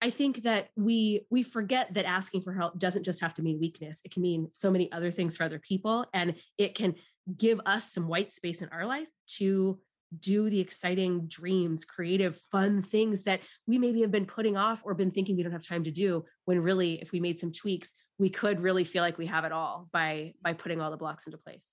I think that we we forget that asking for help doesn't just have to mean weakness. It can mean so many other things for other people and it can give us some white space in our life to do the exciting dreams, creative, fun things that we maybe have been putting off or been thinking we don't have time to do when really if we made some tweaks, we could really feel like we have it all by by putting all the blocks into place.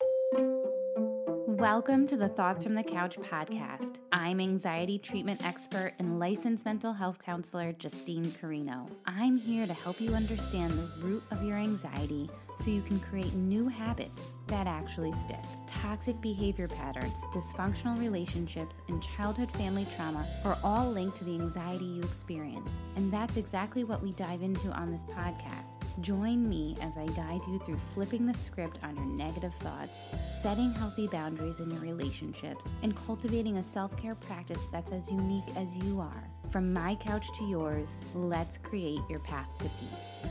Welcome to the Thoughts from the Couch podcast. I'm anxiety treatment expert and licensed mental health counselor Justine Carino. I'm here to help you understand the root of your anxiety so you can create new habits that actually stick. Toxic behavior patterns, dysfunctional relationships, and childhood family trauma are all linked to the anxiety you experience. And that's exactly what we dive into on this podcast. Join me as I guide you through flipping the script on your negative thoughts, setting healthy boundaries in your relationships, and cultivating a self care practice that's as unique as you are. From my couch to yours, let's create your path to peace.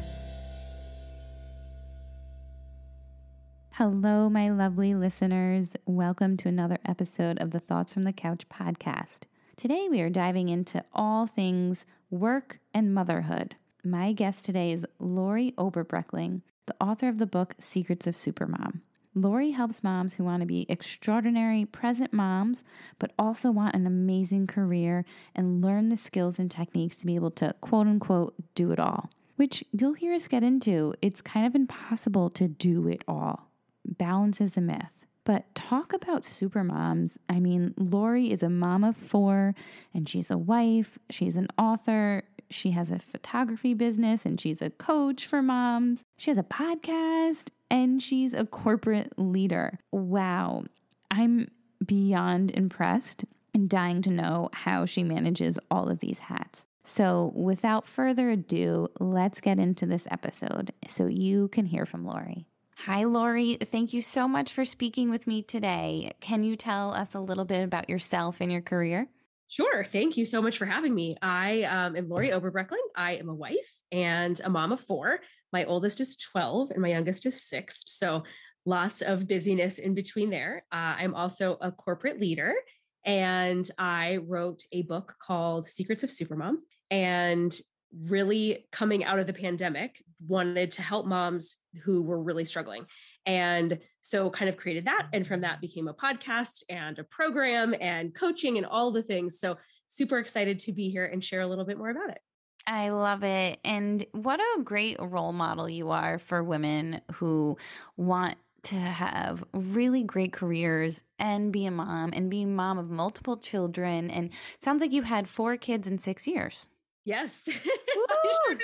Hello, my lovely listeners. Welcome to another episode of the Thoughts from the Couch podcast. Today, we are diving into all things work and motherhood. My guest today is Lori Oberbroeckling, the author of the book Secrets of Supermom. Lori helps moms who want to be extraordinary present moms, but also want an amazing career and learn the skills and techniques to be able to quote unquote do it all, which you'll hear us get into. It's kind of impossible to do it all. Balance is a myth. But talk about super moms. I mean, Lori is a mom of four and she's a wife, she's an author, she has a photography business and she's a coach for moms. She has a podcast and she's a corporate leader. Wow. I'm beyond impressed and dying to know how she manages all of these hats. So, without further ado, let's get into this episode so you can hear from Lori. Hi, Lori. Thank you so much for speaking with me today. Can you tell us a little bit about yourself and your career? Sure. Thank you so much for having me. I um, am Lori Oberbroeckling. I am a wife and a mom of four. My oldest is 12 and my youngest is six. So lots of busyness in between there. Uh, I'm also a corporate leader and I wrote a book called Secrets of Supermom. And really coming out of the pandemic, wanted to help moms who were really struggling. And so kind of created that. And from that became a podcast and a program and coaching and all the things. So super excited to be here and share a little bit more about it. I love it. And what a great role model you are for women who want to have really great careers and be a mom and be a mom of multiple children. And sounds like you had four kids in six years. Yes. sure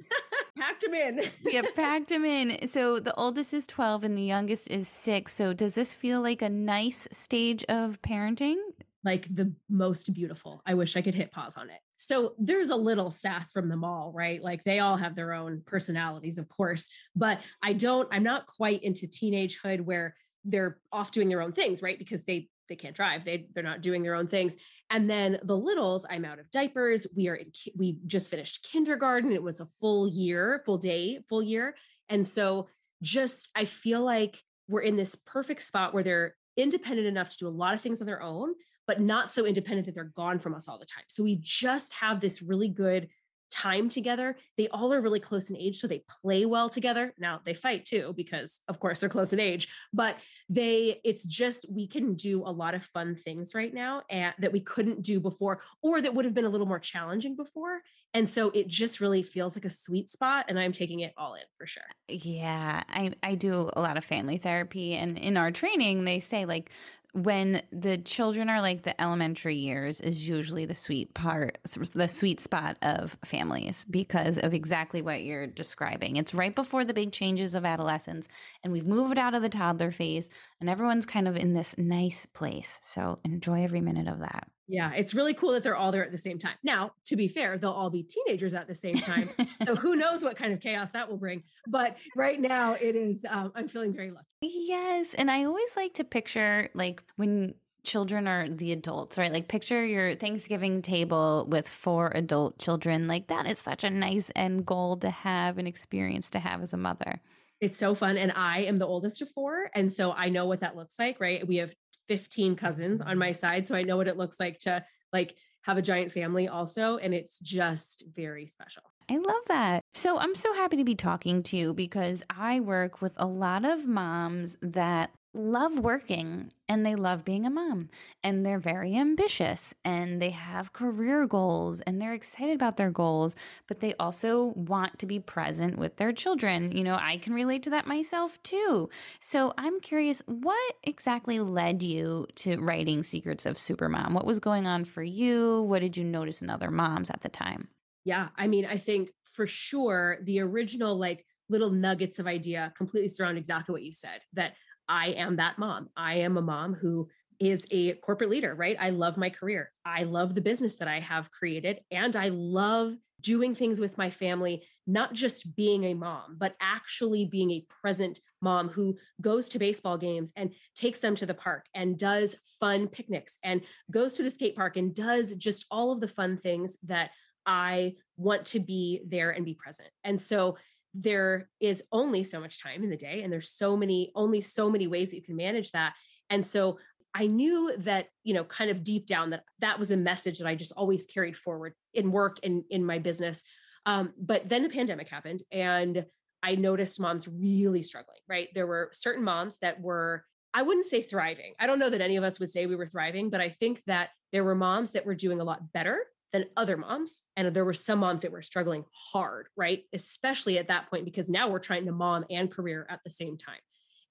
packed him in. yeah, packed him in. So the oldest is 12 and the youngest is six. So does this feel like a nice stage of parenting? Like the most beautiful. I wish I could hit pause on it. So there's a little sass from them all, right? Like they all have their own personalities, of course, but I don't, I'm not quite into teenagehood where they're off doing their own things, right? Because they they can't drive they they're not doing their own things. And then the littles i'm out of diapers we are in we just finished kindergarten it was a full year full day full year. And so just i feel like we're in this perfect spot where they're independent enough to do a lot of things on their own but not so independent that they're gone from us all the time. So we just have this really good time together. They all are really close in age, so they play well together. Now they fight too, because of course they're close in age, but they, it's just, we can do a lot of fun things right now and, that we couldn't do before, or that would have been a little more challenging before. And so it just really feels like a sweet spot. And I'm taking it all in for sure. Yeah. I, I do a lot of family therapy. And in our training, they say like when the children are like the elementary years is usually the sweet part the sweet spot of families because of exactly what you're describing. It's right before the big changes of adolescence and we've moved out of the toddler phase and everyone's kind of in this nice place. So enjoy every minute of that yeah, it's really cool that they're all there at the same time. Now, to be fair, they'll all be teenagers at the same time. so who knows what kind of chaos that will bring. But right now, it is, um, I'm feeling very lucky. Yes. And I always like to picture like when children are the adults, right? Like picture your Thanksgiving table with four adult children. Like that is such a nice end goal to have an experience to have as a mother. It's so fun. And I am the oldest of four. And so I know what that looks like, right? We have 15 cousins on my side. So I know what it looks like to like have a giant family also. And it's just very special. I love that. So I'm so happy to be talking to you because I work with a lot of moms that love working and they love being a mom and they're very ambitious and they have career goals and they're excited about their goals but they also want to be present with their children. You know i can relate to that myself too. So i'm curious what exactly led you to writing secrets of supermom? What was going on for you? What did you notice in other moms at the time? Yeah i mean i think for sure the original like little nuggets of idea completely surround exactly what you said that I am that mom. I am a mom who is a corporate leader, right? I love my career. I love the business that I have created. And I love doing things with my family, not just being a mom, but actually being a present mom who goes to baseball games and takes them to the park and does fun picnics and goes to the skate park and does just all of the fun things that I want to be there and be present. And so there is only so much time in the day and there's so many only so many ways that you can manage that and so i knew that you know kind of deep down that that was a message that i just always carried forward in work and in my business um, but then the pandemic happened and i noticed moms really struggling right there were certain moms that were I wouldn't say thriving. I don't know that any of us would say we were thriving, but I think that there were moms that were doing a lot better than other moms. And there were some moms that were struggling hard, right? Especially at that point, because now we're trying to mom and career at the same time.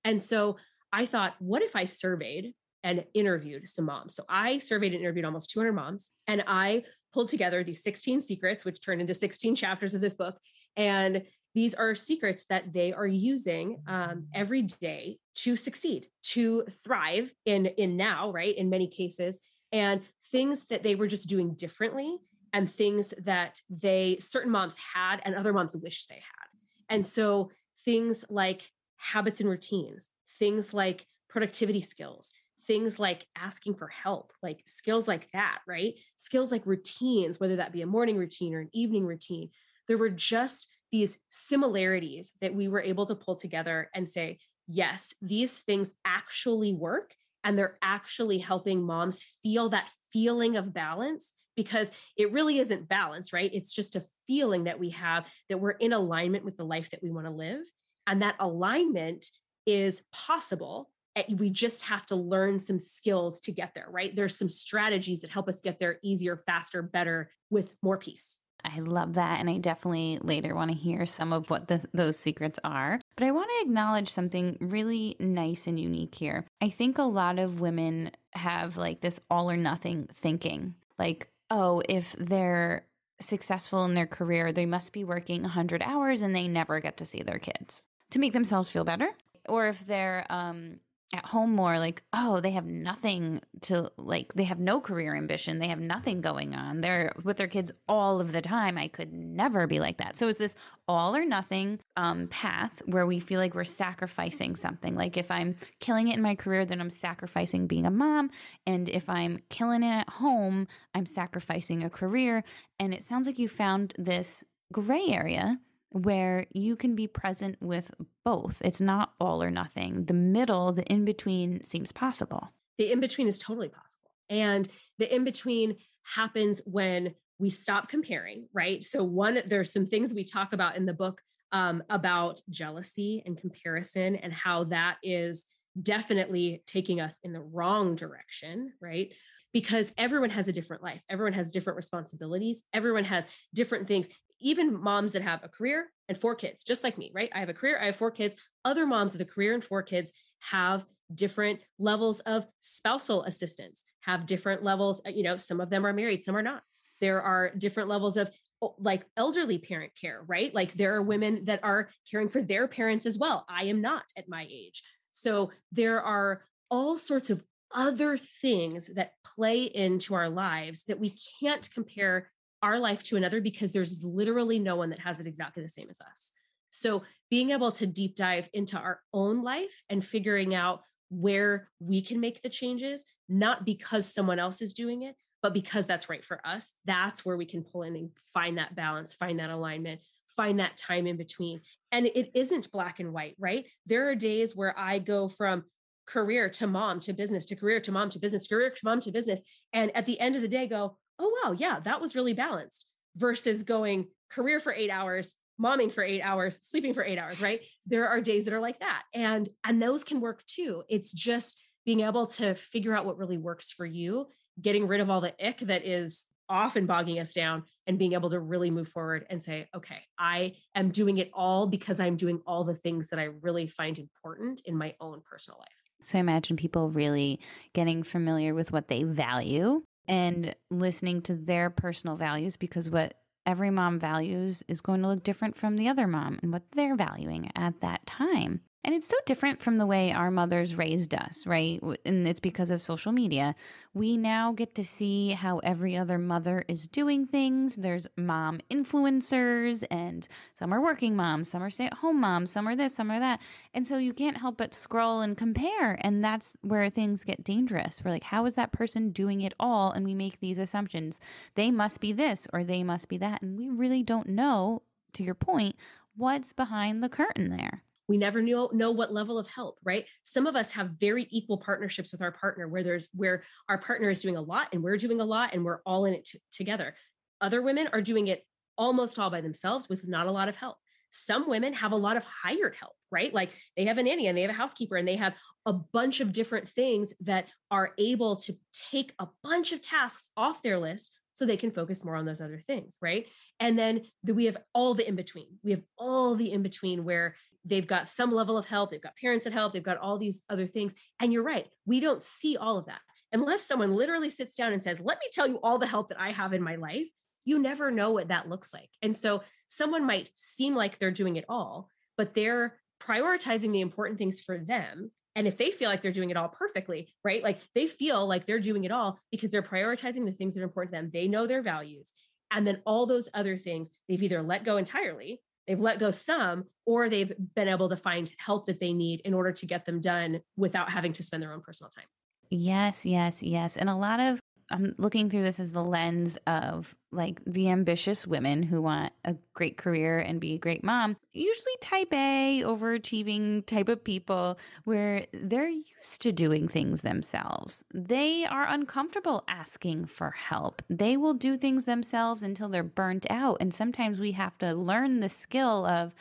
And so I thought, what if I surveyed and interviewed some moms? So I surveyed and interviewed almost 200 moms, and I pulled together these 16 secrets, which turned into 16 chapters of this book. And these are secrets that they are using um, every day to succeed, to thrive in in now, right? In many cases, and things that they were just doing differently and things that they certain moms had and other moms wish they had. And so things like habits and routines things like productivity skills things like asking for help like skills like that right? Skills like routines whether that be a morning routine or an evening routine. There were just these similarities that we were able to pull together and say yes these things actually work and they're actually helping moms feel that feeling of balance because it really isn't balance, right? It's just a feeling that we have that we're in alignment with the life that we want to live. And that alignment is possible. We just have to learn some skills to get there, right? There's some strategies that help us get there easier, faster, better with more peace. I love that. And I definitely later want to hear some of what the, those secrets are. But I want to acknowledge something really nice and unique here. I think a lot of women have like this all or nothing thinking. Like, oh, if they're successful in their career, they must be working 100 hours and they never get to see their kids to make themselves feel better. Or if they're um, at home more like oh they have nothing to like they have no career ambition they have nothing going on they're with their kids all of the time i could never be like that. So it's this all or nothing um, path where we feel like we're sacrificing something? Like if i'm killing it in my career then i'm sacrificing being a mom and if i'm killing it at home i'm sacrificing a career and it sounds like you found this gray area where you can be present with both. It's not all or nothing. The middle, the in between seems possible. The in between is totally possible. And the in between happens when we stop comparing, right? So, one, there's some things we talk about in the book um, about jealousy and comparison and how that is definitely taking us in the wrong direction, right? Because everyone has a different life, everyone has different responsibilities, everyone has different things even moms that have a career and four kids, just like me, right? I have a career, I have four kids. Other moms with a career and four kids have different levels of spousal assistance, have different levels, uh, you know, some of them are married, some are not. There are different levels of oh, like elderly parent care, right? Like there are women that are caring for their parents as well. I am not at my age. So there are all sorts of other things that play into our lives that we can't compare our life to another because there's literally no one that has it exactly the same as us. So being able to deep dive into our own life and figuring out where we can make the changes, not because someone else is doing it, but because that's right for us, that's where we can pull in and find that balance, find that alignment, find that time in between. And it isn't black and white, right? There are days where I go from career to mom to business to career to mom to business, career to mom to business. And at the end of the day, go, oh, wow, yeah, that was really balanced versus going career for eight hours, momming for eight hours, sleeping for eight hours, right? There are days that are like that. And, and those can work too. It's just being able to figure out what really works for you, getting rid of all the ick that is often bogging us down and being able to really move forward and say, okay, I am doing it all because I'm doing all the things that I really find important in my own personal life. So I imagine people really getting familiar with what they value and listening to their personal values because what every mom values is going to look different from the other mom and what they're valuing at that time. And it's so different from the way our mothers raised us, right? And it's because of social media. We now get to see how every other mother is doing things. There's mom influencers, and some are working moms, some are stay at home moms, some are this, some are that. And so you can't help but scroll and compare. And that's where things get dangerous. We're like, how is that person doing it all? And we make these assumptions. They must be this or they must be that. And we really don't know, to your point, what's behind the curtain there we never know know what level of help right? Some of us have very equal partnerships with our partner where there's where our partner is doing a lot and we're doing a lot and we're all in it t- together. Other women are doing it almost all by themselves with not a lot of help. Some women have a lot of hired help right? Like they have a nanny and they have a housekeeper and they have a bunch of different things that are able to take a bunch of tasks off their list so they can focus more on those other things right? And then the, we have all the in between we have all the in between where they've got some level of help they've got parents at help they've got all these other things and you're right we don't see all of that unless someone literally sits down and says let me tell you all the help that i have in my life you never know what that looks like and so someone might seem like they're doing it all but they're prioritizing the important things for them and if they feel like they're doing it all perfectly, right? Like they feel like they're doing it all because they're prioritizing the things that are important to them. They know their values. And then all those other things, they've either let go entirely, they've let go some, or they've been able to find help that they need in order to get them done without having to spend their own personal time. Yes, yes, yes. And a lot of I'm looking through this as the lens of like the ambitious women who want a great career and be a great mom, usually type A, overachieving type of people where they're used to doing things themselves. They are uncomfortable asking for help. They will do things themselves until they're burnt out. And sometimes we have to learn the skill of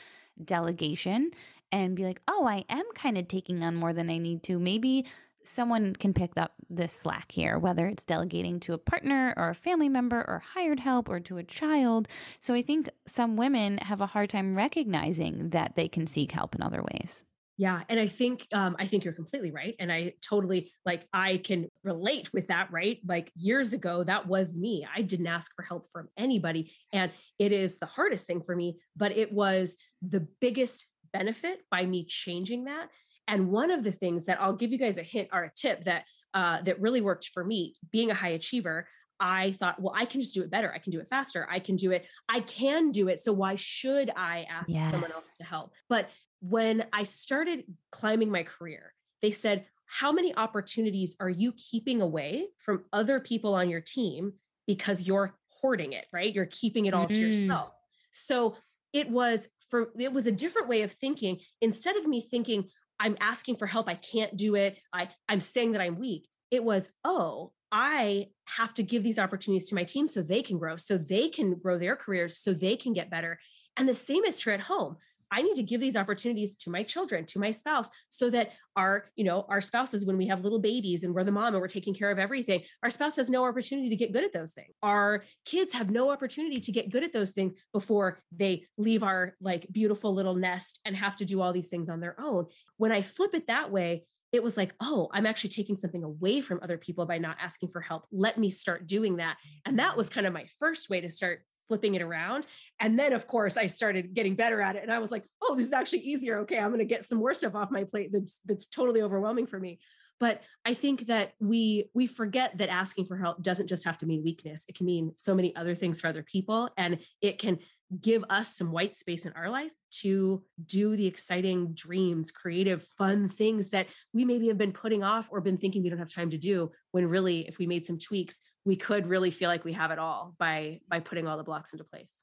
delegation and be like, oh, I am kind of taking on more than I need to. Maybe someone can pick up this slack here, whether it's delegating to a partner or a family member or hired help or to a child. So I think some women have a hard time recognizing that they can seek help in other ways. Yeah, and I think um, I think you're completely right, and I totally like I can relate with that. Right, like years ago, that was me. I didn't ask for help from anybody, and it is the hardest thing for me. But it was the biggest benefit by me changing that and one of the things that I'll give you guys a hint or a tip that uh, that really worked for me, being a high achiever, I thought, well, I can just do it better. I can do it faster. I can do it. I can do it. So why should I ask yes. someone else to help? But when I started climbing my career, they said, how many opportunities are you keeping away from other people on your team because you're hoarding it, right? You're keeping it all mm-hmm. to yourself. So it was for it was a different way of thinking. Instead of me thinking, I'm asking for help. I can't do it. I, I'm saying that I'm weak. It was, oh, I have to give these opportunities to my team so they can grow, so they can grow their careers, so they can get better. And the same is true at home. I need to give these opportunities to my children, to my spouse, so that our, you know, our spouses, when we have little babies and we're the mom and we're taking care of everything, our spouse has no opportunity to get good at those things. Our kids have no opportunity to get good at those things before they leave our like beautiful little nest and have to do all these things on their own. When I flip it that way, it was like, oh, I'm actually taking something away from other people by not asking for help. Let me start doing that. And that was kind of my first way to start flipping it around. And then, of course, I started getting better at it. And I was like, oh, this is actually easier. Okay, I'm going to get some more stuff off my plate that's that's totally overwhelming for me. But I think that we we forget that asking for help doesn't just have to mean weakness. It can mean so many other things for other people. And it can give us some white space in our life to do the exciting dreams, creative, fun things that we maybe have been putting off or been thinking we don't have time to do when really if we made some tweaks, we could really feel like we have it all by by putting all the blocks into place.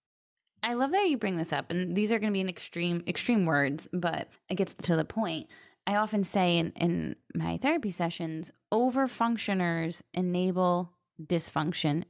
I love that you bring this up and these are going to be an extreme extreme words, but it gets to the point. I often say in, in my therapy sessions, over functioners enable dysfunction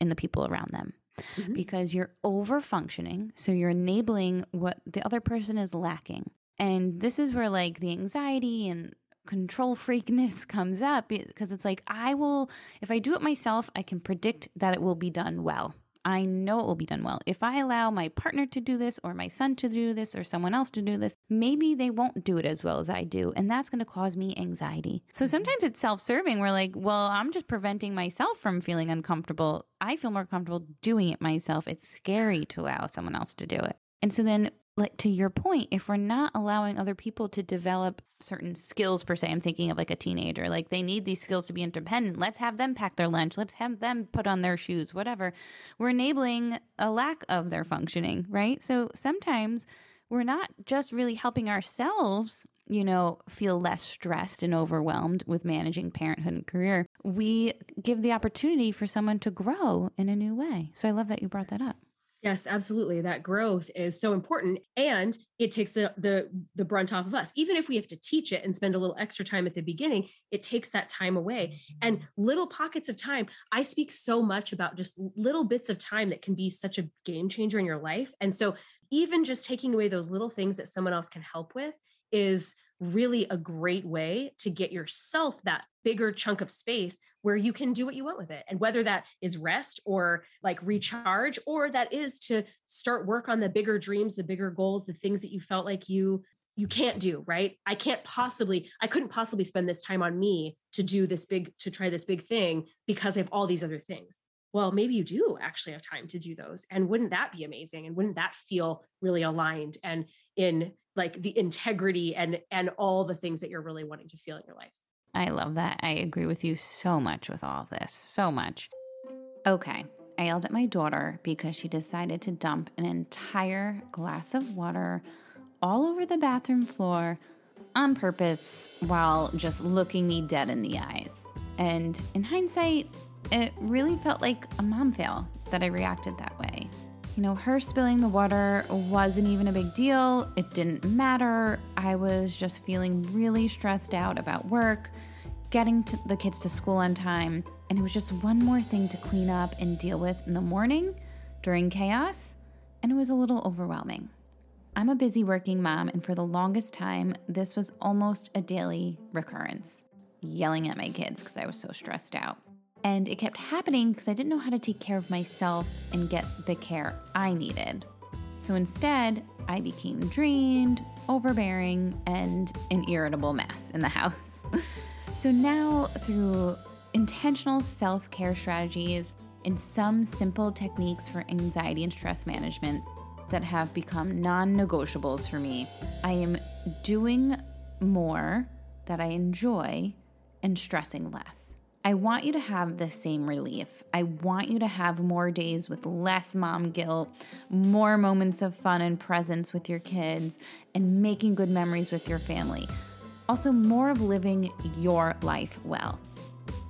in the people around them Mhm. because you're over functioning. So you're enabling what the other person is lacking. And this is where like the anxiety and control freakness comes up because it's like, I will, if I do it myself, I can predict that it will be done well. I know it will be done well. If I allow my partner to do this or my son to do this or someone else to do this, maybe they won't do it as well as I do. And that's going to cause me anxiety. So mm-hmm. sometimes it's self serving. We're like, well, I'm just preventing myself from feeling uncomfortable. I feel more comfortable doing it myself. It's scary to allow someone else to do it. And so then like to your point, if we're not allowing other people to develop certain skills per se, I'm thinking of like a teenager, like they need these skills to be independent. Let's have them pack their lunch. Let's have them put on their shoes, whatever. We're enabling a lack of their functioning, right? So sometimes we're not just really helping ourselves, you know, feel less stressed and overwhelmed with managing parenthood and career. We give the opportunity for someone to grow in a new way. So I love that you brought that up. Yes, absolutely. That growth is so important and it takes the the the brunt off of us. Even if we have to teach it and spend a little extra time at the beginning, it takes that time away. And mm-hmm. little pockets of time. I speak so much about just little bits of time that can be such a game changer in your life. And so even just taking away those little things that someone else can help with is really a great way to get yourself that bigger chunk of space where you can do what you want with it. And whether that is rest or like recharge, or that is to start work on the bigger dreams, the bigger goals, the things that you felt like you you can't do right? I can't possibly i couldn't possibly spend this time on me to do this big to try this big thing because i have all these other things. Well maybe you do actually have time to do those and wouldn't that be amazing? And wouldn't that feel really aligned and in like the integrity and and all the things that you're really wanting to feel in your life I love that. I agree with you so much with all of this. So much. Okay. I yelled at my daughter because she decided to dump an entire glass of water all over the bathroom floor on purpose while just looking me dead in the eyes. And in hindsight, it really felt like a mom fail that I reacted that way. You know, her spilling the water wasn't even a big deal. It didn't matter. I was just feeling really stressed out about work, getting the kids to school on time, and it was just one more thing to clean up and deal with in the morning during chaos, and it was a little overwhelming. I'm a busy working mom, and for the longest time, this was almost a daily recurrence yelling at my kids because I was so stressed out. And it kept happening because I didn't know how to take care of myself and get the care I needed. So instead, I became drained, overbearing, and an irritable mess in the house. so now, through intentional self care strategies and some simple techniques for anxiety and stress management that have become non negotiables for me, I am doing more that I enjoy and stressing less. I want you to have the same relief. I want you to have more days with less mom guilt, more moments of fun and presence with your kids, and making good memories with your family. Also, more of living your life well.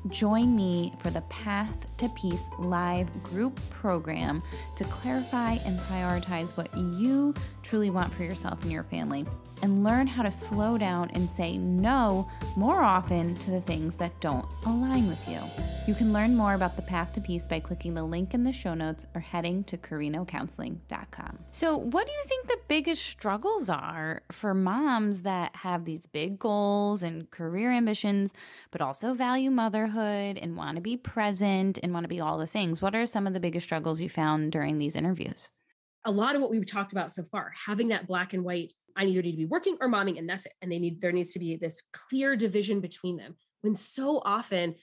Join me for the Path to Peace live group program to clarify and prioritize what you truly want for yourself and your family and learn how to slow down and say no more often to the things that don't align with you. You can learn more about the Path to Peace by clicking the link in the show notes or heading to carinocounseling.com. So, what do you think the biggest struggles are for moms that have these big goals and career ambitions, but also value motherhood and want to be present and want to be all the things? What are some of the biggest struggles you found during these interviews? a lot of what we've talked about so far having that black and white i either need to be working or momming and that's it. And they need there needs to be this clear division between them. When so often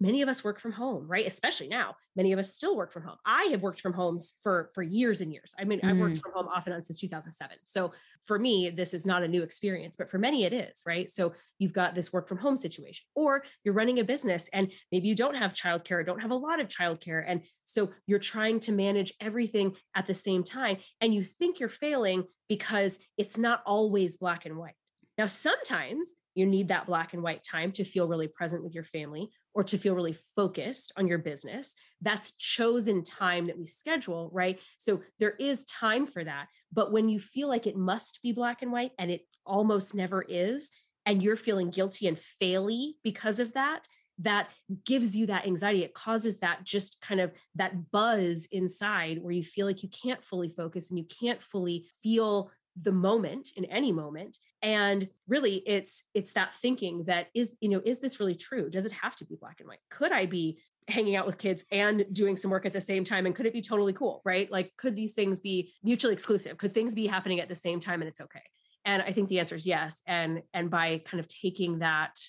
many of us work from home right? Especially now many of us still work from home. I have worked from homes for for years and years. I mean i've worked mm. from home off and on since 2007 so for me this is not a new experience but for many it is right? So you've got this work from home situation or you're running a business and maybe you don't have childcare or don't have a lot of childcare and so you're trying to manage everything at the same time and you think you're failing because it's not always black and white. Now sometimes you need that black and white time to feel really present with your family or to feel really focused on your business. That's chosen time that we schedule, right? So there is time for that. But when you feel like it must be black and white and it almost never is, and you're feeling guilty and faily because of that, that gives you that anxiety it causes that just kind of that buzz inside where you feel like you can't fully focus and you can't fully feel the moment in any moment and really it's it's that thinking that is you know is this really true? Does it have to be black and white? Could i be hanging out with kids and doing some work at the same time and could it be totally cool right? Like could these things be mutually exclusive? Could things be happening at the same time and it's okay? And i think the answer is yes and and by kind of taking that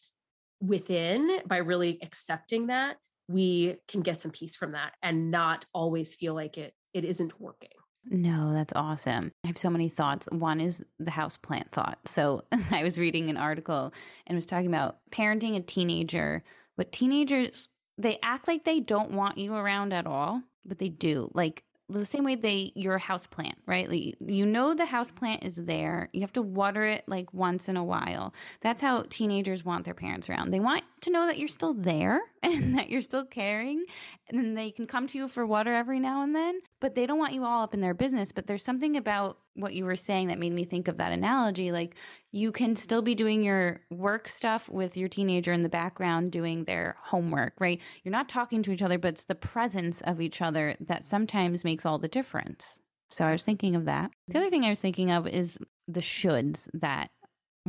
within by really accepting that we can get some peace from that and not always feel like it it isn't working no, that's awesome. I have so many thoughts. One is the house plant thought. So I was reading an article and was talking about parenting a teenager, but teenagers they act like they don't want you around at all, but they do. Like the same way they you're house plant, right? Like you know the house plant is there. You have to water it like once in a while. That's how teenagers want their parents around. They want to know that you're still there and mm. that you're still caring and then they can come to you for water every now and then, but they don't want you all up in their business, but there's something about what you were saying that made me think of that analogy. Like you can still be doing your work stuff with your teenager in the background doing their homework, right? You're not talking to each other, but it's the presence of each other that sometimes makes all the difference. So I was thinking of that. The other thing I was thinking of is the shoulds that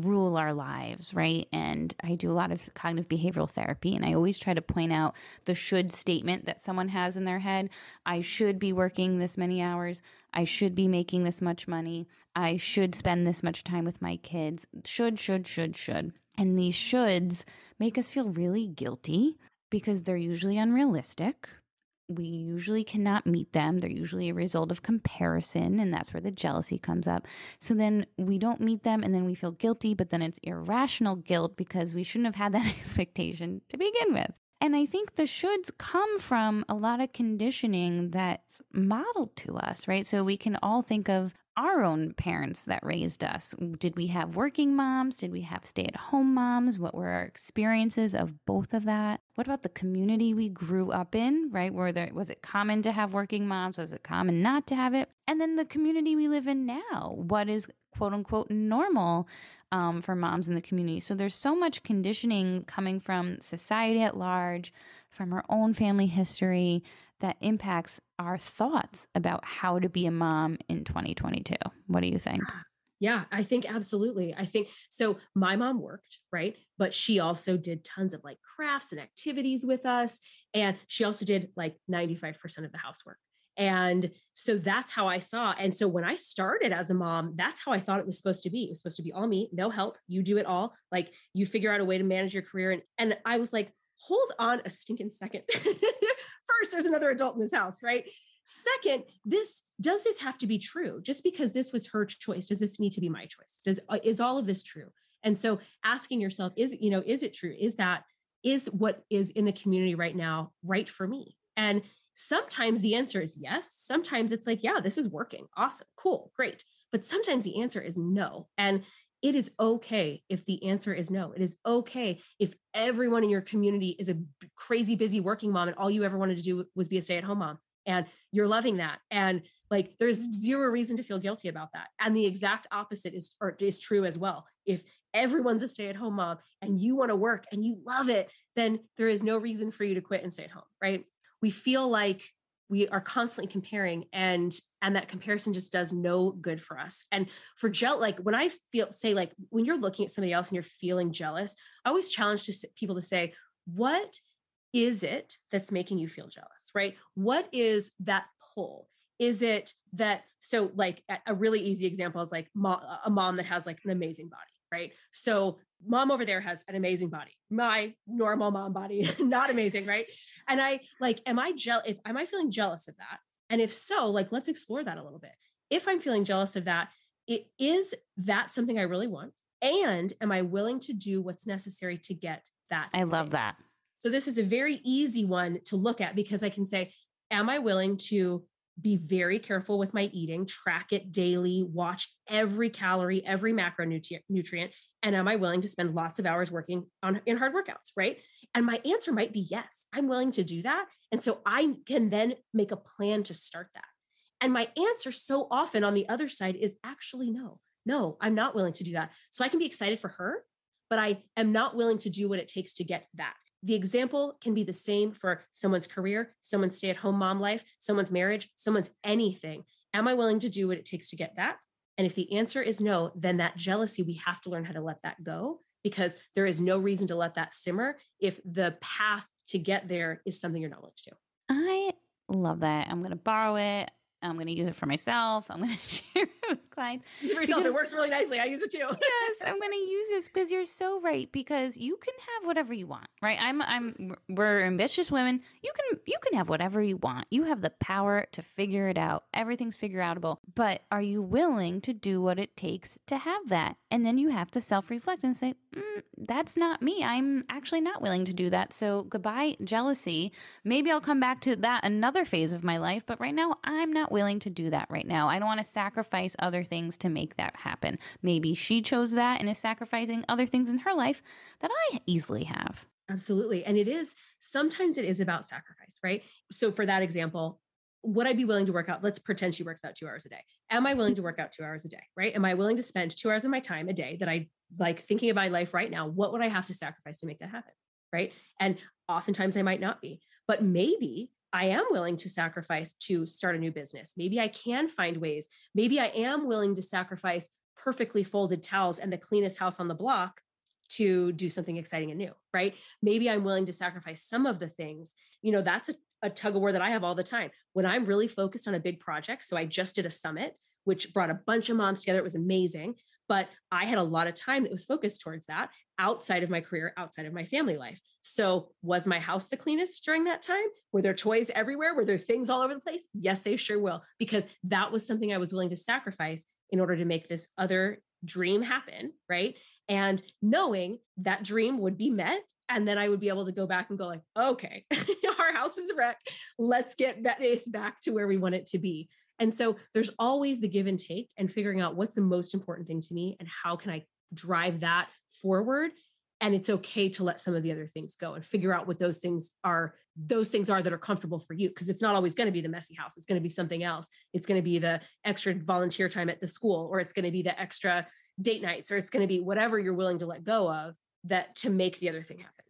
rule our lives, right? And I do a lot of cognitive behavioral therapy, and I always try to point out the should statement that someone has in their head. I should be working this many hours. I should be making this much money. I should spend this much time with my kids. Should, should, should, should. And these shoulds make us feel really guilty because they're usually unrealistic we usually cannot meet them. They're usually a result of comparison, and that's where the jealousy comes up. So then we don't meet them, and then we feel guilty, but then it's irrational guilt because we shouldn't have had that expectation to begin with. And I think the shoulds come from a lot of conditioning that's modeled to us, right? So we can all think of our own parents that raised us. Did we have working moms? Did we have stay at home moms? What were our experiences of both of that? What about the community we grew up in, right? Were there, was it common to have working moms? Was it common not to have it? And then the community we live in now. What is quote unquote normal um, for moms in the community? So there's so much conditioning coming from society at large, from our own family history that impacts our thoughts about how to be a mom in 2022. What do you think? Ah, yeah, I think absolutely. I think so. My mom worked, right? But she also did tons of like crafts and activities with us. And she also did like 95% of the housework. And so that's how I saw. And so when I started as a mom, that's how I thought it was supposed to be. It was supposed to be all me, no help. You do it all. Like you figure out a way to manage your career. And, and I was like, hold on a stinking second. First, there's another adult in this house, right? Second, this does this have to be true? Just because this was her choice, does this need to be my choice? Does uh, is all of this true? And so asking yourself, is you know, is it true? Is that is what is in the community right now right for me? And sometimes the answer is yes. Sometimes it's like, yeah, this is working. Awesome, cool, great. But sometimes the answer is no. And it is okay if the answer is no. It is okay if everyone in your community is a crazy busy working mom and all you ever wanted to do was be a stay at home mom and you're loving that. And like there's mm. zero reason to feel guilty about that. And the exact opposite is or is true as well. If everyone's a stay at home mom and you want to work and you love it, then there is no reason for you to quit and stay at home, right? We feel like we are constantly comparing and and that comparison just does no good for us. And for gel like when i feel say like when you're looking at somebody else and you're feeling jealous i always challenge to people to say what is it that's making you feel jealous? Right? What is that pull? Is it that so like a really easy example is like a mom that has like an amazing body right? So mom over there has an amazing body. My normal mom body not amazing right and I like, am I jealous? If am I feeling jealous of that? And if so, like, let's explore that a little bit. If I'm feeling jealous of that, it is that something I really want? And am I willing to do what's necessary to get that? I love that. So this is a very easy one to look at because I can say, am I willing to be very careful with my eating, track it daily, watch every calorie, every macronutrient, and am I willing to spend lots of hours working on in hard workouts, right? And my answer might be yes, I'm willing to do that. And so I can then make a plan to start that. And my answer so often on the other side is actually no. No, I'm not willing to do that. So I can be excited for her, but I am not willing to do what it takes to get that. the example can be the same for someone's career, someone's stay at home mom life, someone's marriage, someone's anything. Am I willing to do what it takes to get that? And if the answer is no, then that jealousy, we have to learn how to let that go because there is no reason to let that simmer if the path to get there is something you're not willing to. I love that. I'm going to borrow it. I'm going to use it for myself. I'm going to share it with clients. Use it for yourself. Because, it works really nicely. I use it too. yes, I'm going to use this because you're so right. Because you can have whatever you want, right? I'm, I'm, we're ambitious women. You can, you can have whatever you want. You have the power to figure it out. Everything's figure outable. But are you willing to do what it takes to have that? And then you have to self reflect and say, mm, that's not me. I'm actually not willing to do that. So goodbye, jealousy. Maybe I'll come back to that another phase of my life. But right now, I'm not willing to do that right now. I don't want to sacrifice other things to make that happen. Maybe she chose that and is sacrificing other things in her life that I easily have. Absolutely. And it is sometimes it is about sacrifice, right? So for that example, would I be willing to work out? Let's pretend she works out two hours a day. Am I willing to work out two hours a day? Right? Am I willing to spend two hours of my time a day that I like thinking of my life right now? What would I have to sacrifice to make that happen? Right. And oftentimes I might not be, but maybe I am willing to sacrifice to start a new business. Maybe I can find ways. Maybe I am willing to sacrifice perfectly folded towels and the cleanest house on the block to do something exciting and new, right? Maybe I'm willing to sacrifice some of the things. You know, that's a, a tug of war that I have all the time. When I'm really focused on a big project, so I just did a summit, which brought a bunch of moms together. It was amazing. But I had a lot of time that was focused towards that outside of my career, outside of my family life. So, was my house the cleanest during that time? Were there toys everywhere? Were there things all over the place? Yes, they sure will, because that was something I was willing to sacrifice in order to make this other dream happen. Right. And knowing that dream would be met. And then I would be able to go back and go, like, okay, our house is a wreck. Let's get this back to where we want it to be. And so there's always the give and take and figuring out what's the most important thing to me and how can I drive that forward. And it's okay to let some of the other things go and figure out what those things are those things are that are comfortable for you because it's not always going to be the messy house. It's going to be something else. It's going to be the extra volunteer time at the school or it's going to be the extra date nights or it's going to be whatever you're willing to let go of that to make the other thing happen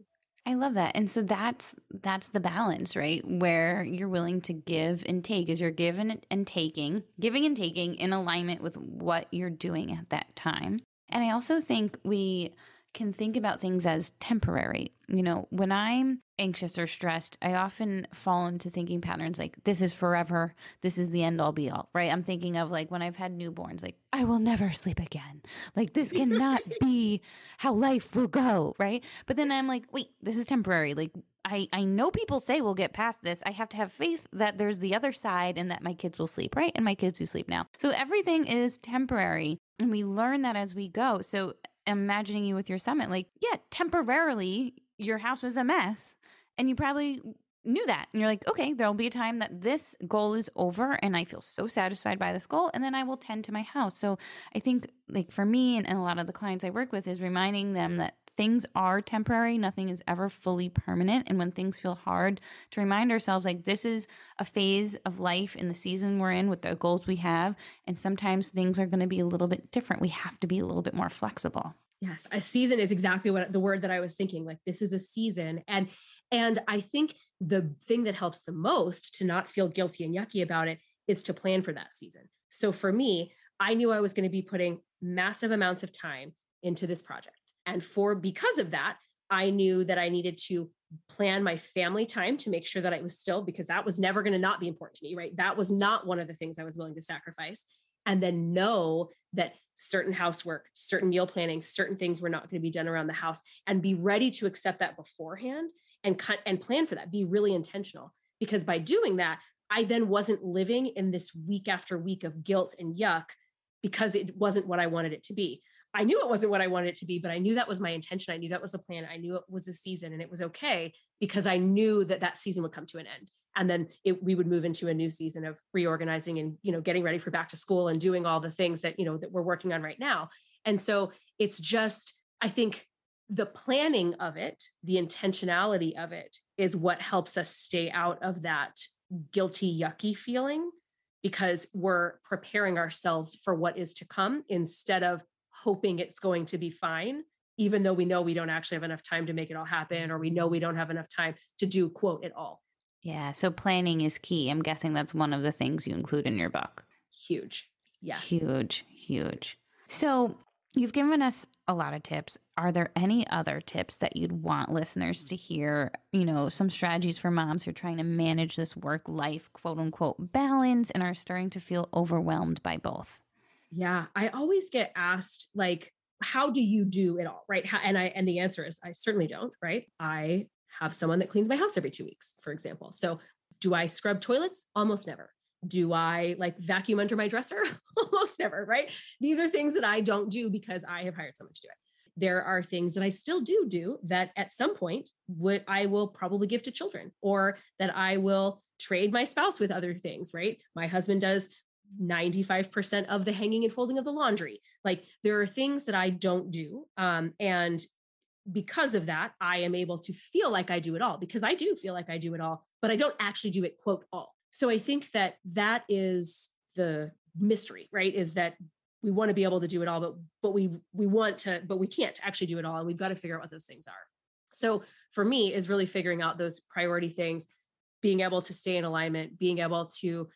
I love that. And so that's that's the balance, right? Where you're willing to give and take is you're giving and taking, giving and taking in alignment with what you're doing at that time. And I also think we can think about things as temporary. You know, when I'm anxious or stressed, I often fall into thinking patterns like, this is forever. This is the end all be all, right? I'm thinking of like when I've had newborns, like, I will never sleep again. Like, this cannot be how life will go, right? But then I'm like, wait, this is temporary. Like, I, I know people say we'll get past this. I have to have faith that there's the other side and that my kids will sleep, right? And my kids do sleep now. So everything is temporary. And we learn that as we go. So imagining you with your summit, like, yeah, temporarily your house was a mess. And you probably knew that. And you're like, okay, there'll be a time that this goal is over and I feel so satisfied by this goal. And then I will tend to my house. So I think, like, for me and, and a lot of the clients I work with, is reminding them that things are temporary. Nothing is ever fully permanent. And when things feel hard, to remind ourselves like this is a phase of life in the season we're in with the goals we have. And sometimes things are going to be a little bit different. We have to be a little bit more flexible. Yes, a season is exactly what the word that I was thinking. Like this is a season. And and I think the thing that helps the most to not feel guilty and yucky about it is to plan for that season. So for me, I knew I was going to be putting massive amounts of time into this project. And for because of that, I knew that I needed to plan my family time to make sure that I was still, because that was never going to not be important to me, right? That was not one of the things I was willing to sacrifice. And then know that certain housework, certain meal planning, certain things were not going to be done around the house and be ready to accept that beforehand and cut and plan for that. Be really intentional. Because by doing that, I then wasn't living in this week after week of guilt and yuck because it wasn't what I wanted it to be. I knew it wasn't what I wanted it to be, but I knew that was my intention. I knew that was the plan. I knew it was a season and it was okay because I knew that that season would come to an end. And then it, we would move into a new season of reorganizing and, you know, getting ready for back to school and doing all the things that, you know, that we're working on right now. And so it's just, I think the planning of it, the intentionality of it is what helps us stay out of that guilty, yucky feeling because we're preparing ourselves for what is to come instead of hoping it's going to be fine even though we know we don't actually have enough time to make it all happen, or we know we don't have enough time to do quote it all. Yeah. So planning is key. I'm guessing that's one of the things you include in your book. Huge. Yes. Huge, huge. So you've given us a lot of tips. Are there any other tips that you'd want listeners to hear? You know, some strategies for moms who are trying to manage this work life, quote unquote, balance and are starting to feel overwhelmed by both? Yeah. I always get asked, like, how do you do it all? Right. How, and I, and the answer is I certainly don't. Right. I have someone that cleans my house every two weeks, for example. So do I scrub toilets? Almost never. Do I like vacuum under my dresser? Almost never, right? These are things that I don't do because I have hired someone to do it. There are things that I still do do that at some point would I will probably give to children or that I will trade my spouse with other things, right? My husband does 95% of the hanging and folding of the laundry. Like there are things that I don't do. Um, and because of that, I am able to feel like I do it all because I do feel like I do it all, but I don't actually do it, quote, all. So I think that that is the mystery, right? Is that we want to be able to do it all, but but we we want to, but we can't actually do it all. And we've got to figure out what those things are. So for me, is really figuring out those priority things, being able to stay in alignment, being able to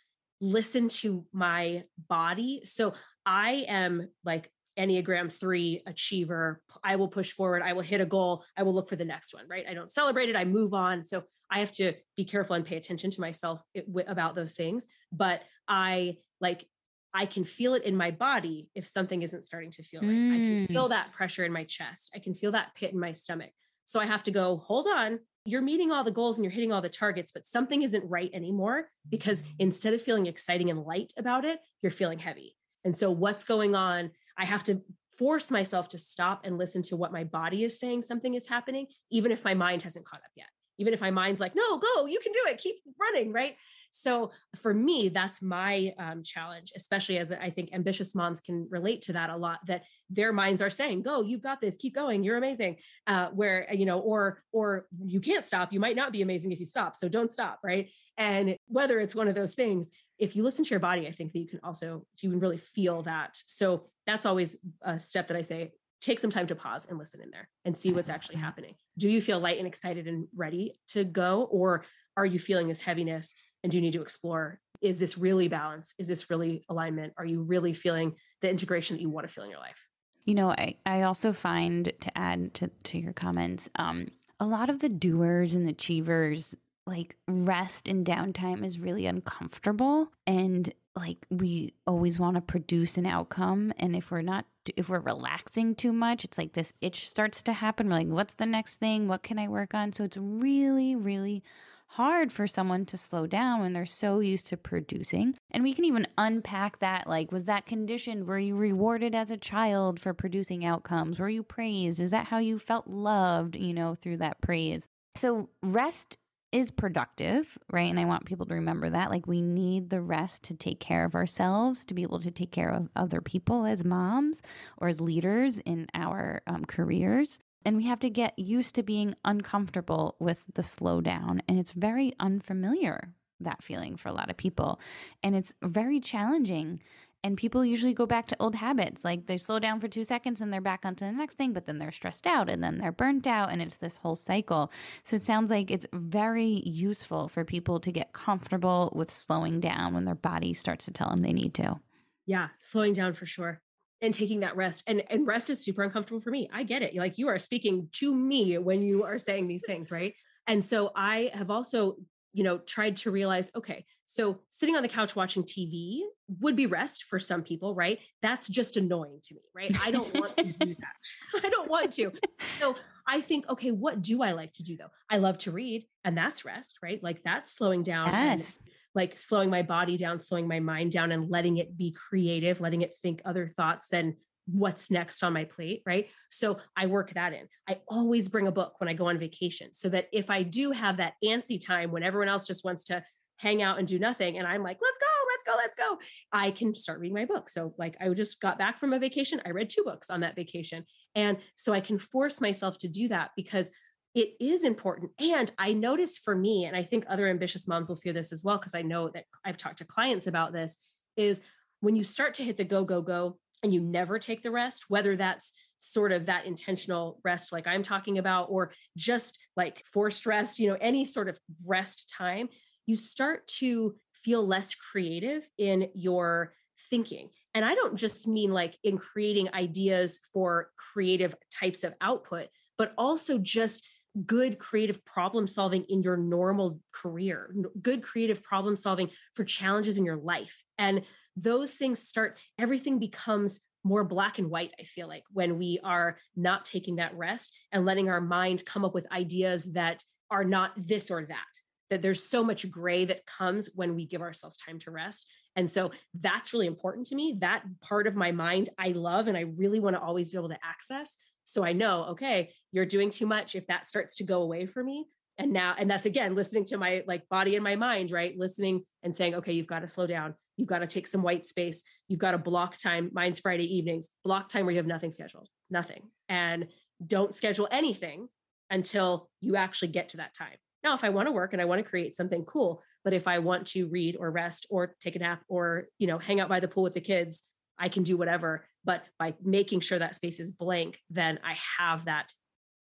listen to my body. So I am like Enneagram three achiever. I will push forward. I will hit a goal. I will look for the next one, right? I don't celebrate it. I move on. So I have to be careful and pay attention to myself about those things. But I like, I can feel it in my body if something isn't starting to feel right. Mm. I can feel mm. that pressure in my chest. I can feel that pit in my stomach. So I have to go, hold on. You're meeting all the goals and you're hitting all the targets, but something isn't right anymore because mm-hmm. instead of feeling exciting and light about it, you're feeling heavy. And so what's going on I have to force myself to stop and listen to what my body is saying something is happening, even if my mind hasn't caught up yet. Even if my mind's like, no, go, you can do it, keep running, right? So for me, that's my um, challenge, especially as I think ambitious moms can relate to that a lot. That their minds are saying, "Go, you've got this, keep going, you're amazing." Uh, where you know, or or you can't stop. You might not be amazing if you stop, so don't stop, right? And whether it's one of those things, if you listen to your body, I think that you can also you can really feel that. So that's always a step that I say take some time to pause and listen in there and see what's actually mm-hmm. happening. Do you feel light and excited and ready to go or are you feeling this heaviness and do you need to explore is this really balance? Is this really alignment? Are you really feeling the integration that you want to feel in your life? You know, I, I also find to add to, to your comments, um, a lot of the doers and the achievers like rest and downtime is really uncomfortable and like we always want to produce an outcome and if we're not if we're relaxing too much it's like this itch starts to happen. We're like what's the next thing? What can i work on? So it's really really hard for someone to slow down when they're so used to producing. And we can even unpack that like was that conditioned? Were you rewarded as a child for producing outcomes? Were you praised? Is that how you felt loved you know through that praise? So rest is productive, right? And I want people to remember that. Like, we need the rest to take care of ourselves, to be able to take care of other people as moms or as leaders in our um, careers. And we have to get used to being uncomfortable with the slowdown. And it's very unfamiliar, that feeling for a lot of people. And it's very challenging and people usually go back to old habits. Like they slow down for two seconds and they're back onto the next thing but then they're stressed out and then they're burnt out and it's this whole cycle. So it sounds like it's very useful for people to get comfortable with slowing down when their body starts to tell them they need to. Yeah slowing down for sure and taking that rest and and rest is super uncomfortable for me. I get it. Like you are speaking to me when you are saying these things right? And so i have also you know tried to realize okay so sitting on the couch watching tv would be rest for some people right? That's just annoying to me right? I don't want to do that. I don't want to. So i think okay what do i like to do though? I love to read and that's rest right? Like that's slowing down yes. and like slowing my body down slowing my mind down and letting it be creative letting it think other thoughts than what's next on my plate, right? So I work that in. I always bring a book when I go on vacation so that if I do have that antsy time when everyone else just wants to hang out and do nothing and I'm like, let's go, let's go, let's go, I can start reading my book. So like I just got back from a vacation, I read two books on that vacation. And so I can force myself to do that because it is important. And I noticed for me, and I think other ambitious moms will feel this as well, because I know that I've talked to clients about this, is when you start to hit the go, go, go, and you never take the rest, whether that's sort of that intentional rest, like I'm talking about, or just like forced rest, you know, any sort of rest time, you start to feel less creative in your thinking. And I don't just mean like in creating ideas for creative types of output, but also just good creative problem solving in your normal career, good creative problem solving for challenges in your life. And those things start, everything becomes more black and white, I feel like, when we are not taking that rest and letting our mind come up with ideas that are not this or that. That there's so much gray that comes when we give ourselves time to rest. And so that's really important to me. That part of my mind I love and I really want to always be able to access. So I know, okay, you're doing too much. If that starts to go away for me, and now, and that's again listening to my like body and my mind, right? Listening and saying, okay, you've got to slow down. You've got to take some white space. You've got to block time. Mine's Friday evenings, block time where you have nothing scheduled, nothing. And don't schedule anything until you actually get to that time. Now, if I want to work and I want to create something cool, but if I want to read or rest or take a nap or, you know, hang out by the pool with the kids, I can do whatever. But by making sure that space is blank, then I have that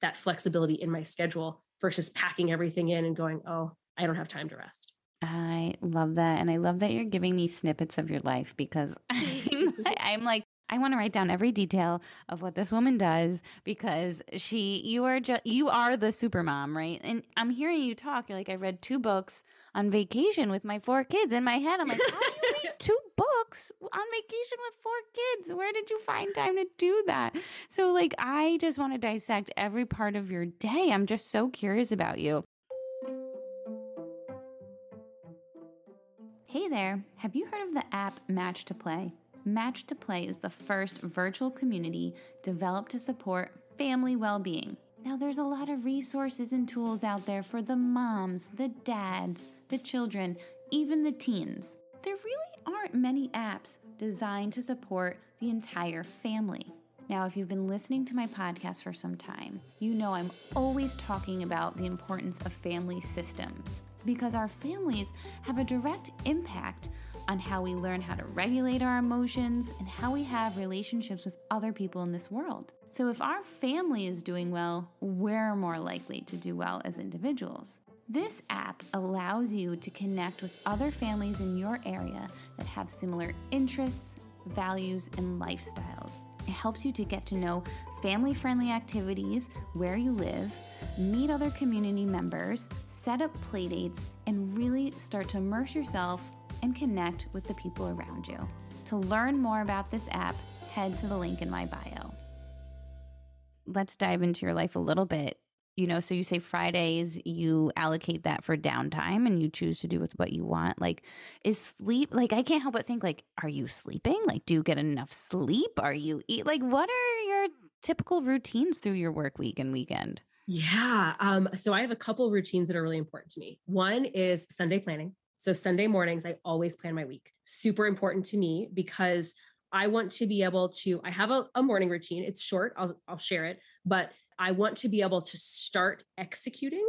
that flexibility in my schedule versus packing everything in and going, oh, I don't have time to rest. I love that. And I love that you're giving me snippets of your life because I'm like, I want to write down every detail of what this woman does because she, you are just, you are the super mom, right? And I'm hearing you talk. You're like, I read two books on vacation with my four kids. In my head, I'm like, how do you read two books on vacation with four kids? Where did you find time to do that? So, like, I just want to dissect every part of your day. I'm just so curious about you. There, have you heard of the app Match to Play? Match to Play is the first virtual community developed to support family well being. Now, there's a lot of resources and tools out there for the moms, the dads, the children, even the teens. There really aren't many apps designed to support the entire family. Now, if you've been listening to my podcast for some time, you know I'm always talking about the importance of family systems because our families have a direct impact on how we learn how to regulate our emotions and how we have relationships with other people in this world. So, if our family is doing well, we're more likely to do well as individuals. This app allows you to connect with other families in your area that have similar interests, values, and lifestyles. It helps you to get to know family friendly activities where you live, meet other community members, set up playdates, and really start to immerse yourself and connect with the people around you. To learn more about this app, head to the link in my bio. Let's dive into your life a little bit. You know, so you say Fridays, you allocate that for downtime and you choose to do with what you want. Like, is sleep, like, I can't help but think, like, are you sleeping? Like, do you get enough sleep? Are you eat? Like, what are your typical routines through your work week and weekend? Yeah. Um, so I have a couple routines that are really important to me. One is Sunday planning. So Sunday mornings, I always plan my week. Super important to me because I want to be able to, I have a, a, morning routine. It's short, I'll, I'll share it, but I want to be able to start executing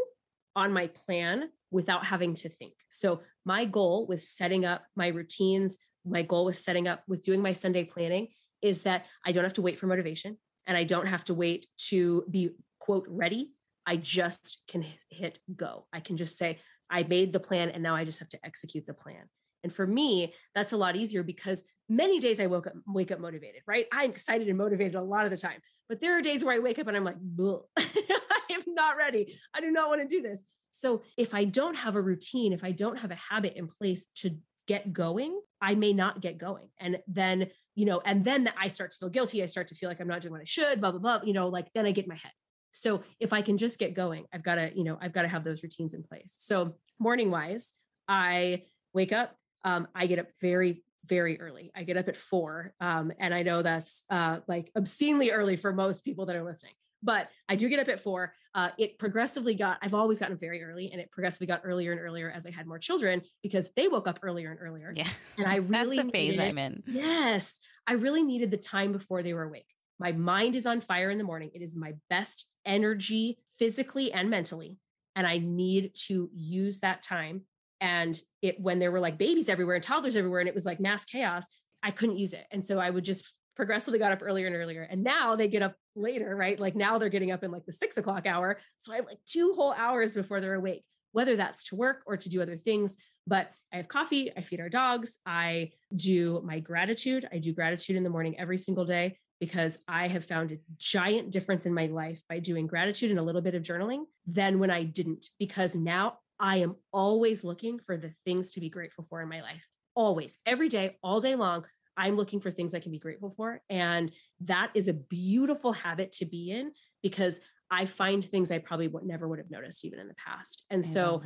on my plan without having to think. So my goal with setting up my routines, my goal with setting up with doing my Sunday planning is that I don't have to wait for motivation and I don't have to wait to be quote ready. I just can hit go. I can just say, I made the plan and now I just have to execute the plan. And for me, that's a lot easier because many days I woke up, wake up motivated, right? I'm excited and motivated a lot of the time. But there are days where I wake up and I'm like, I am not ready. I do not want to do this. So if I don't have a routine, if I don't have a habit in place to get going, I may not get going. And then, you know, and then I start to feel guilty. I start to feel like I'm not doing what I should, blah, blah, blah. You know, like then I get my head. So if I can just get going, I've got to, you know, I've got to have those routines in place. So morning wise, I wake up, um, I get up very, very early. I get up at four. Um, and I know that's uh, like obscenely early for most people that are listening, but I do get up at four. Uh, it progressively got, I've always gotten very early and it progressively got earlier and earlier as I had more children because they woke up earlier and earlier. Yeah. And I really, that's the phase needed, I'm in. Yes. I really needed the time before they were awake. My mind is on fire in the morning. It is my best energy physically and mentally. And I need to use that time. And it, when there were like babies everywhere and toddlers everywhere, and it was like mass chaos, I couldn't use it. And so I would just progressively got up earlier and earlier. And now they get up later, right? Like now they're getting up in like the six o'clock hour. So I have like two whole hours before they're awake, whether that's to work or to do other things. But I have coffee, I feed our dogs, I do my gratitude. I do gratitude in the morning every single day because I have found a giant difference in my life by doing gratitude and a little bit of journaling than when I didn't, because now I am always looking for the things to be grateful for in my life. Always, every day, all day long. I'm looking for things I can be grateful for. And that is a beautiful habit to be in because I find things I probably would never would have noticed even in the past. And I so,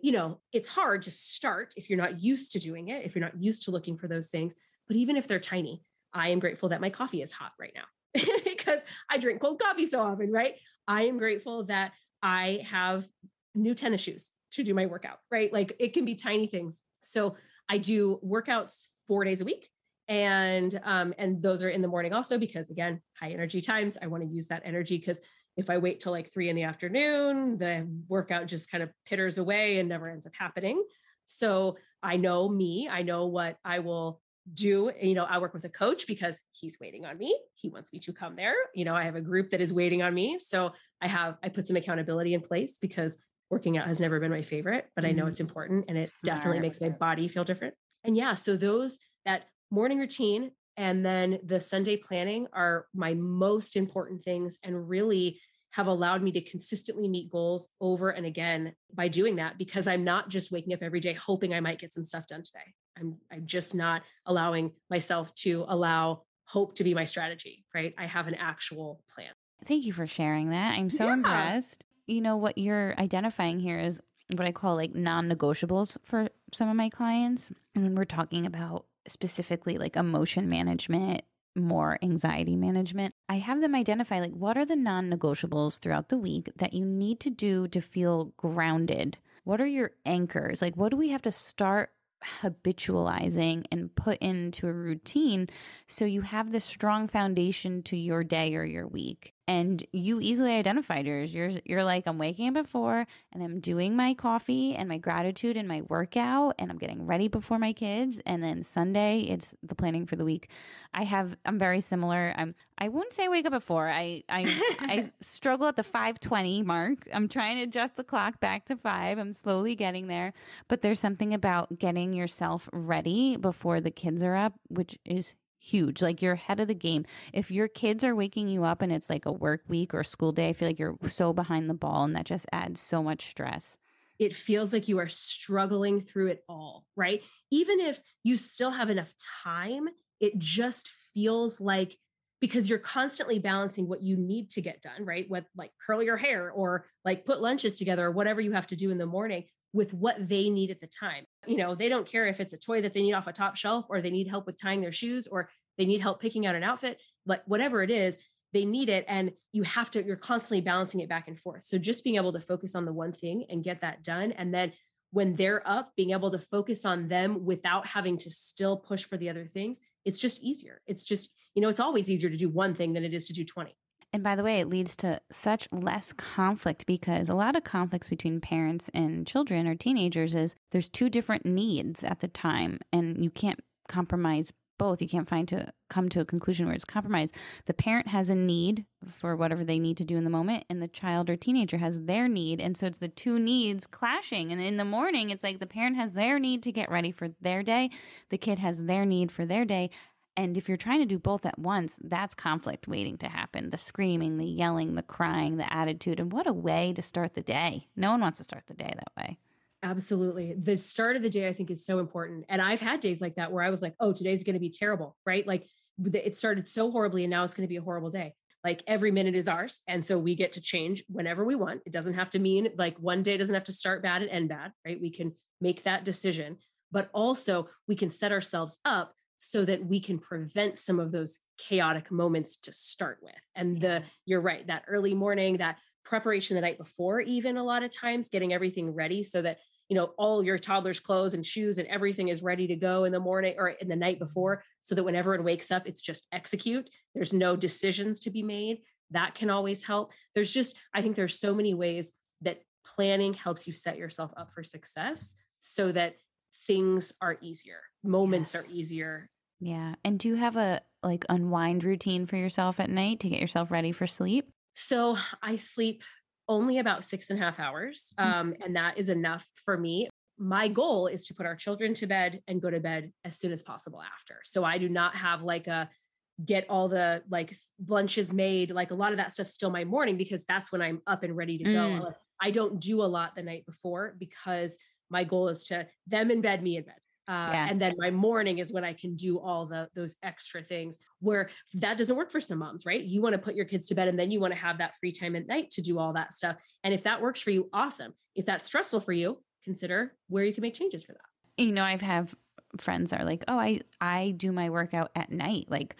you know, it's hard to start if you're not used to doing it, if you're not used to looking for those things. But even if they're tiny, I am grateful that my coffee is hot right now because I drink cold coffee so often, right? I am grateful that I have new tennis shoes to do my workout, right? Like it can be tiny things. So I do workouts four days a week. And um, and those are in the morning also because again, high energy times. I want to use that energy because if I wait till like three in the afternoon, the workout just kind of pitters away and never ends up happening. So I know me, I know what I will do you know i work with a coach because he's waiting on me he wants me to come there you know i have a group that is waiting on me so i have i put some accountability in place because working out has never been my favorite but i know mm-hmm. it's important and it Smart. definitely makes my body feel different and yeah so those that morning routine and then the sunday planning are my most important things and really have allowed me to consistently meet goals over and again by doing that because I'm not just waking up every day hoping I might get some stuff done today. I'm I'm just not allowing myself to allow hope to be my strategy, right? I have an actual plan. Thank you for sharing that. I'm so yeah. impressed. You know what you're identifying here is what I call like non-negotiables for some of my clients. And when we're talking about specifically like emotion management more anxiety management, I have them identify like what are the non negotiables throughout the week that you need to do to feel grounded? What are your anchors? Like, what do we have to start habitualizing and put into a routine so you have this strong foundation to your day or your week? And you easily identified yours. You're you're like I'm waking up before and I'm doing my coffee and my gratitude and my workout and I'm getting ready before my kids and then Sunday it's the planning for the week. I have I'm very similar. I'm I wouldn't say I wake up at 4. I I I struggle at the 5:20 mark. I'm trying to adjust the clock back to 5. I'm slowly getting there, but there's something about getting yourself ready before the kids are up which is huge. Like you're ahead of the game. If your kids are waking you up and it's like a work week or school day, I feel like you're so behind the ball and that just adds so much stress. It feels like you are struggling through it all, right? Even if you still have enough time, it just feels like because you're constantly balancing what you need to get done, right? What like curl your hair or like put lunches together or whatever you have to do in the morning with what they need at the time. You know, they don't care if it's a toy that they need off a top shelf or they need help with tying their shoes or they need help picking out an outfit, like whatever it is, they need it. And you have to, you're constantly balancing it back and forth. So just being able to focus on the one thing and get that done. And then when they're up, being able to focus on them without having to still push for the other things, it's just easier. It's just, you know, it's always easier to do one thing than it is to do 20. And by the way, it leads to such less conflict because a lot of conflicts between parents and children or teenagers is there's two different needs at the time and you can't compromise both. You can't find to come to a conclusion where it's compromised. The parent has a need for whatever they need to do in the moment, and the child or teenager has their need. And so it's the two needs clashing. And in the morning, it's like the parent has their need to get ready for their day, the kid has their need for their day. And if you're trying to do both at once, that's conflict waiting to happen. The screaming, the yelling, the crying, the attitude. And what a way to start the day. No one wants to start the day that way. Absolutely. The start of the day, I think, is so important. And I've had days like that where I was like, oh, today's going to be terrible, right? Like it started so horribly and now it's going to be a horrible day. Like every minute is ours. And so we get to change whenever we want. It doesn't have to mean like one day doesn't have to start bad and end bad, right? We can make that decision, but also we can set ourselves up so that we can prevent some of those chaotic moments to start with. And the you're right, that early morning, that preparation the night before even a lot of times getting everything ready so that you know all your toddler's clothes and shoes and everything is ready to go in the morning or in the night mm-hmm. before so that when everyone wakes up it's just execute there's no decisions to be made that can always help there's just i think there's so many ways that planning helps you set yourself up for success so that things are easier moments yes. are easier Yeah. And do you have a like unwind routine for yourself at night to get yourself ready for sleep? So I sleep only about six and a half hours. Mm. Um, and that is enough for me. My goal is to put our children to bed and go to bed as soon as possible after. So I do not have like a get all the like lunches made. Like a lot of that stuff still my morning because that's when I'm up and ready to Mm. go. I don't do a lot the night before because my goal is to them in bed, me in bed. Uh, Yeah. And then my morning is when I can do all the those extra things. Where that doesn't work for some moms, right? You want to put your kids to bed and then you want to have that free time at night to do all that stuff. And if that works for you, awesome. If that's stressful for you, consider where you can make changes for that. you know i've have friends are like oh i i do my workout at night like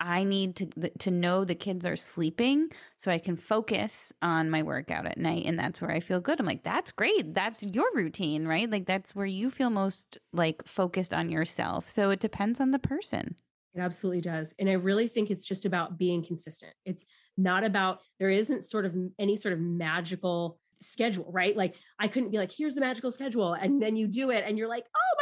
i need to to know the kids are sleeping so i can focus on my workout at night and that's where i feel good i'm like that's great that's your routine right like that's where you feel most like focused on yourself so it depends on the person It absolutely does. And I really think it's just about being consistent. It's not about, there isn't sort of any sort of magical schedule, right? Like I couldn't be like, here's the magical schedule. And then you do it and you're like, oh,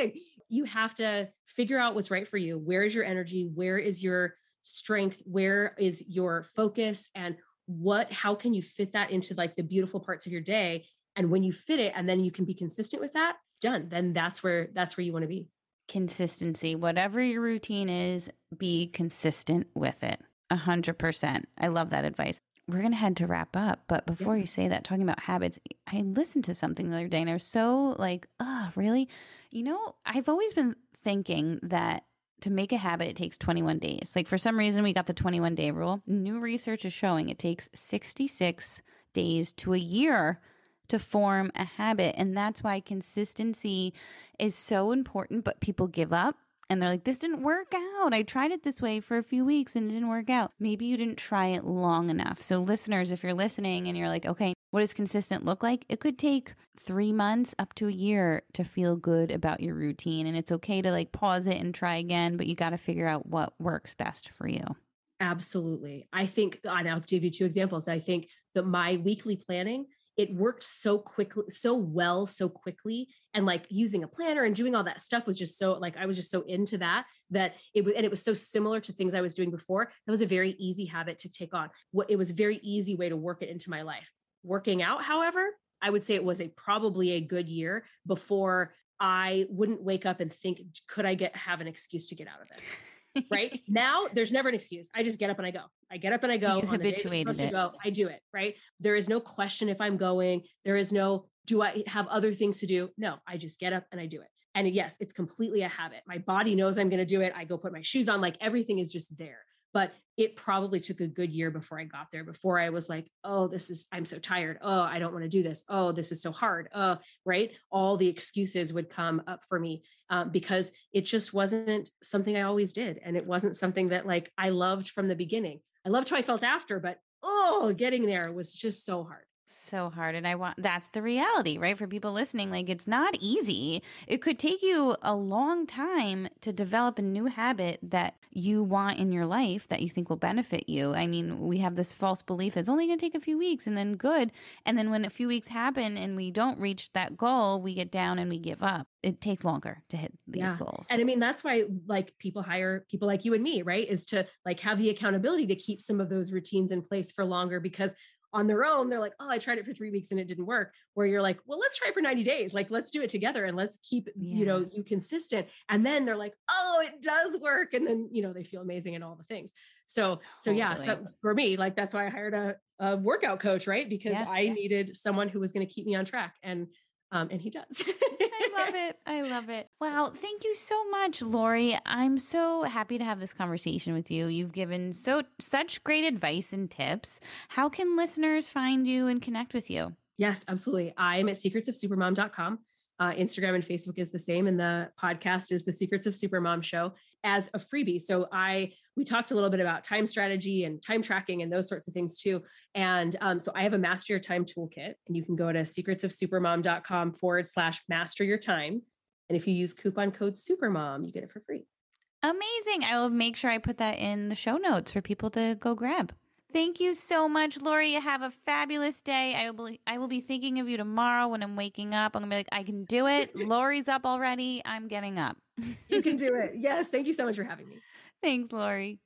amazing. You have to figure out what's right for you. Where is your energy? Where is your strength? Where is your focus? And what, how can you fit that into like the beautiful parts of your day? And when you fit it and then you can be consistent with that, done. Then that's where, that's where you want to be. consistency whatever your routine is be consistent with it a hundred percent i love that advice we're gonna head to wrap up but before Yeah. you say that talking about habits i listened to something the other day and i was so like oh really you know i've always been thinking that to make a habit it takes 21 days like for some reason we got the 21 day rule new research is showing it takes 66 days to a year to form a habit. And that's why consistency is so important, but people give up and they're like, this didn't work out. I tried it this way for a few weeks and it didn't work out. Maybe you didn't try it long enough. So, listeners, if you're listening and you're like, okay, what does consistent look like? It could take three months up to a year to feel good about your routine. And it's okay to like pause it and try again, but you got to figure out what works best for you. Absolutely. I think, and I'll give you two examples. I think that my weekly planning, it worked so quickly, so well, so quickly. And like using a planner and doing all that stuff was just so like, I was just so into that, that it was, and it was so similar to things I was doing before. That was a very easy habit to take on. What it was a very easy way to work it into my life. Working out, however, I would say it was a probably a good year before I wouldn't wake up and think, could I get have an excuse to get out of this? Right? Now there's never an excuse. I just get up and i go. I get up and i go You on the days habituated supposed to go i do it right? There is no question if i'm going. There is no do i have other things to do? No i just get up and i do it. And yes it's completely a habit. My body knows i'm going to do it. I go put my shoes on like everything is just there. But it probably took a good year before I got there, before I was like, oh, this is, I'm so tired. Oh, I don't want to do this. Oh, this is so hard. Oh, right. All the excuses would come up for me um, because it just wasn't something I always did. And it wasn't something that like I loved from the beginning. I loved how I felt after, but oh, getting there was just so hard. So hard and i want that's the reality right? For people listening like it's not easy. It could take you a long time to develop a new habit that you want in your life that you think will benefit you. I mean we have this false belief that it's only going to take a few weeks and then good and then when a few weeks happen and we don't reach that goal we get down and we give up. It takes longer to hit these Yeah. goals. And I mean, that's why like people hire people like you and me, right? Is to like have the accountability to keep some of those routines in place for longer because on their own, they're like, oh, I tried it for three weeks and it didn't work. Where you're like, well, let's try it for 90 days. Like, let's do it together and let's keep, you know, you consistent. And then they're like, oh, it does work. And then, you know, they feel amazing and all the things. So, so yeah, so for me, like that's why I hired a, a workout coach, right? Because Yeah. I needed someone who was going to keep me on track. And um, and he does. I love it. I love it. Wow. Thank you so much, Lori. I'm so happy to have this conversation with you. You've given so such great advice and tips. How can listeners find you and connect with you? Yes, absolutely. I'm at secretsofsupermom.com. Uh, Instagram and Facebook is the same, and the podcast is the Secrets of Supermom Show as a freebie. So I we talked a little bit about time strategy and time tracking and those sorts of things too. And um, so I have a master your time toolkit, and you can go to secretsofsupermom.com forward slash master your time. And if you use coupon code Supermom, you get it for free. Amazing. I will make sure I put that in the show notes for people to go grab. Thank you so much, Lori. Have a fabulous day. I will, I will be thinking of you tomorrow when I'm waking up. I'm going to be like, I can do it. Lori's up already. I'm getting up. you can do it. Yes. Thank you so much for having me. Thanks, Lori.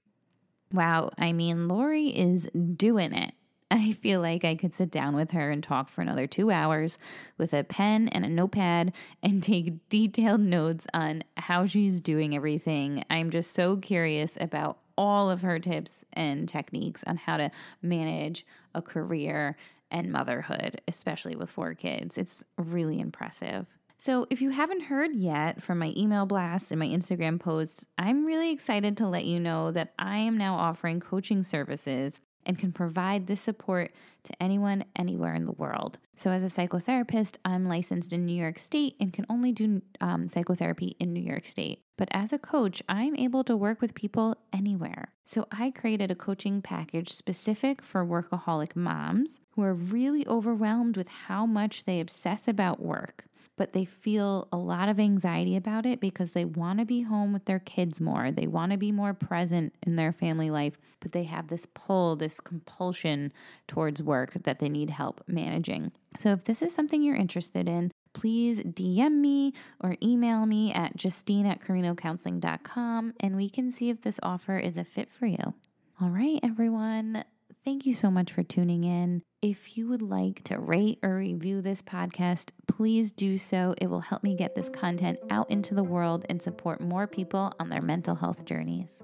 Wow. I mean, Lori is doing it. I feel like I could sit down with her and talk for another two hours with a pen and a notepad and take detailed notes on how she's doing everything. I'm just so curious about all of her tips and techniques on how to manage a career and motherhood, especially with four kids. It's really impressive. So, if you haven't heard yet from my email blasts and my Instagram posts, I'm really excited to let you know that I am now offering coaching services and can provide this support to anyone anywhere in the world. So, as a psychotherapist, I'm licensed in New York State and can only do um, psychotherapy in New York State. But as a coach, I'm able to work with people anywhere. So, I created a coaching package specific for workaholic moms who are really overwhelmed with how much they obsess about work but they feel a lot of anxiety about it because they want to be home with their kids more. They want to be more present in their family life, but they have this pull, this compulsion towards work that they need help managing. So if this is something you're interested in, please DM me or email me at justine at carinocounseling.com and we can see if this offer is a fit for you. All right, everyone. Thank you so much for tuning in. If you would like to rate or review this podcast, please do so. It will help me get this content out into the world and support more people on their mental health journeys.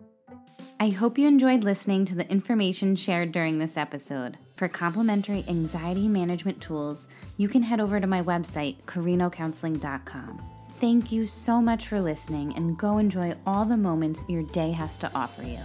I hope you enjoyed listening to the information shared during this episode. For complimentary anxiety management tools, you can head over to my website, carinocounseling.com. Thank you so much for listening and go enjoy all the moments your day has to offer you.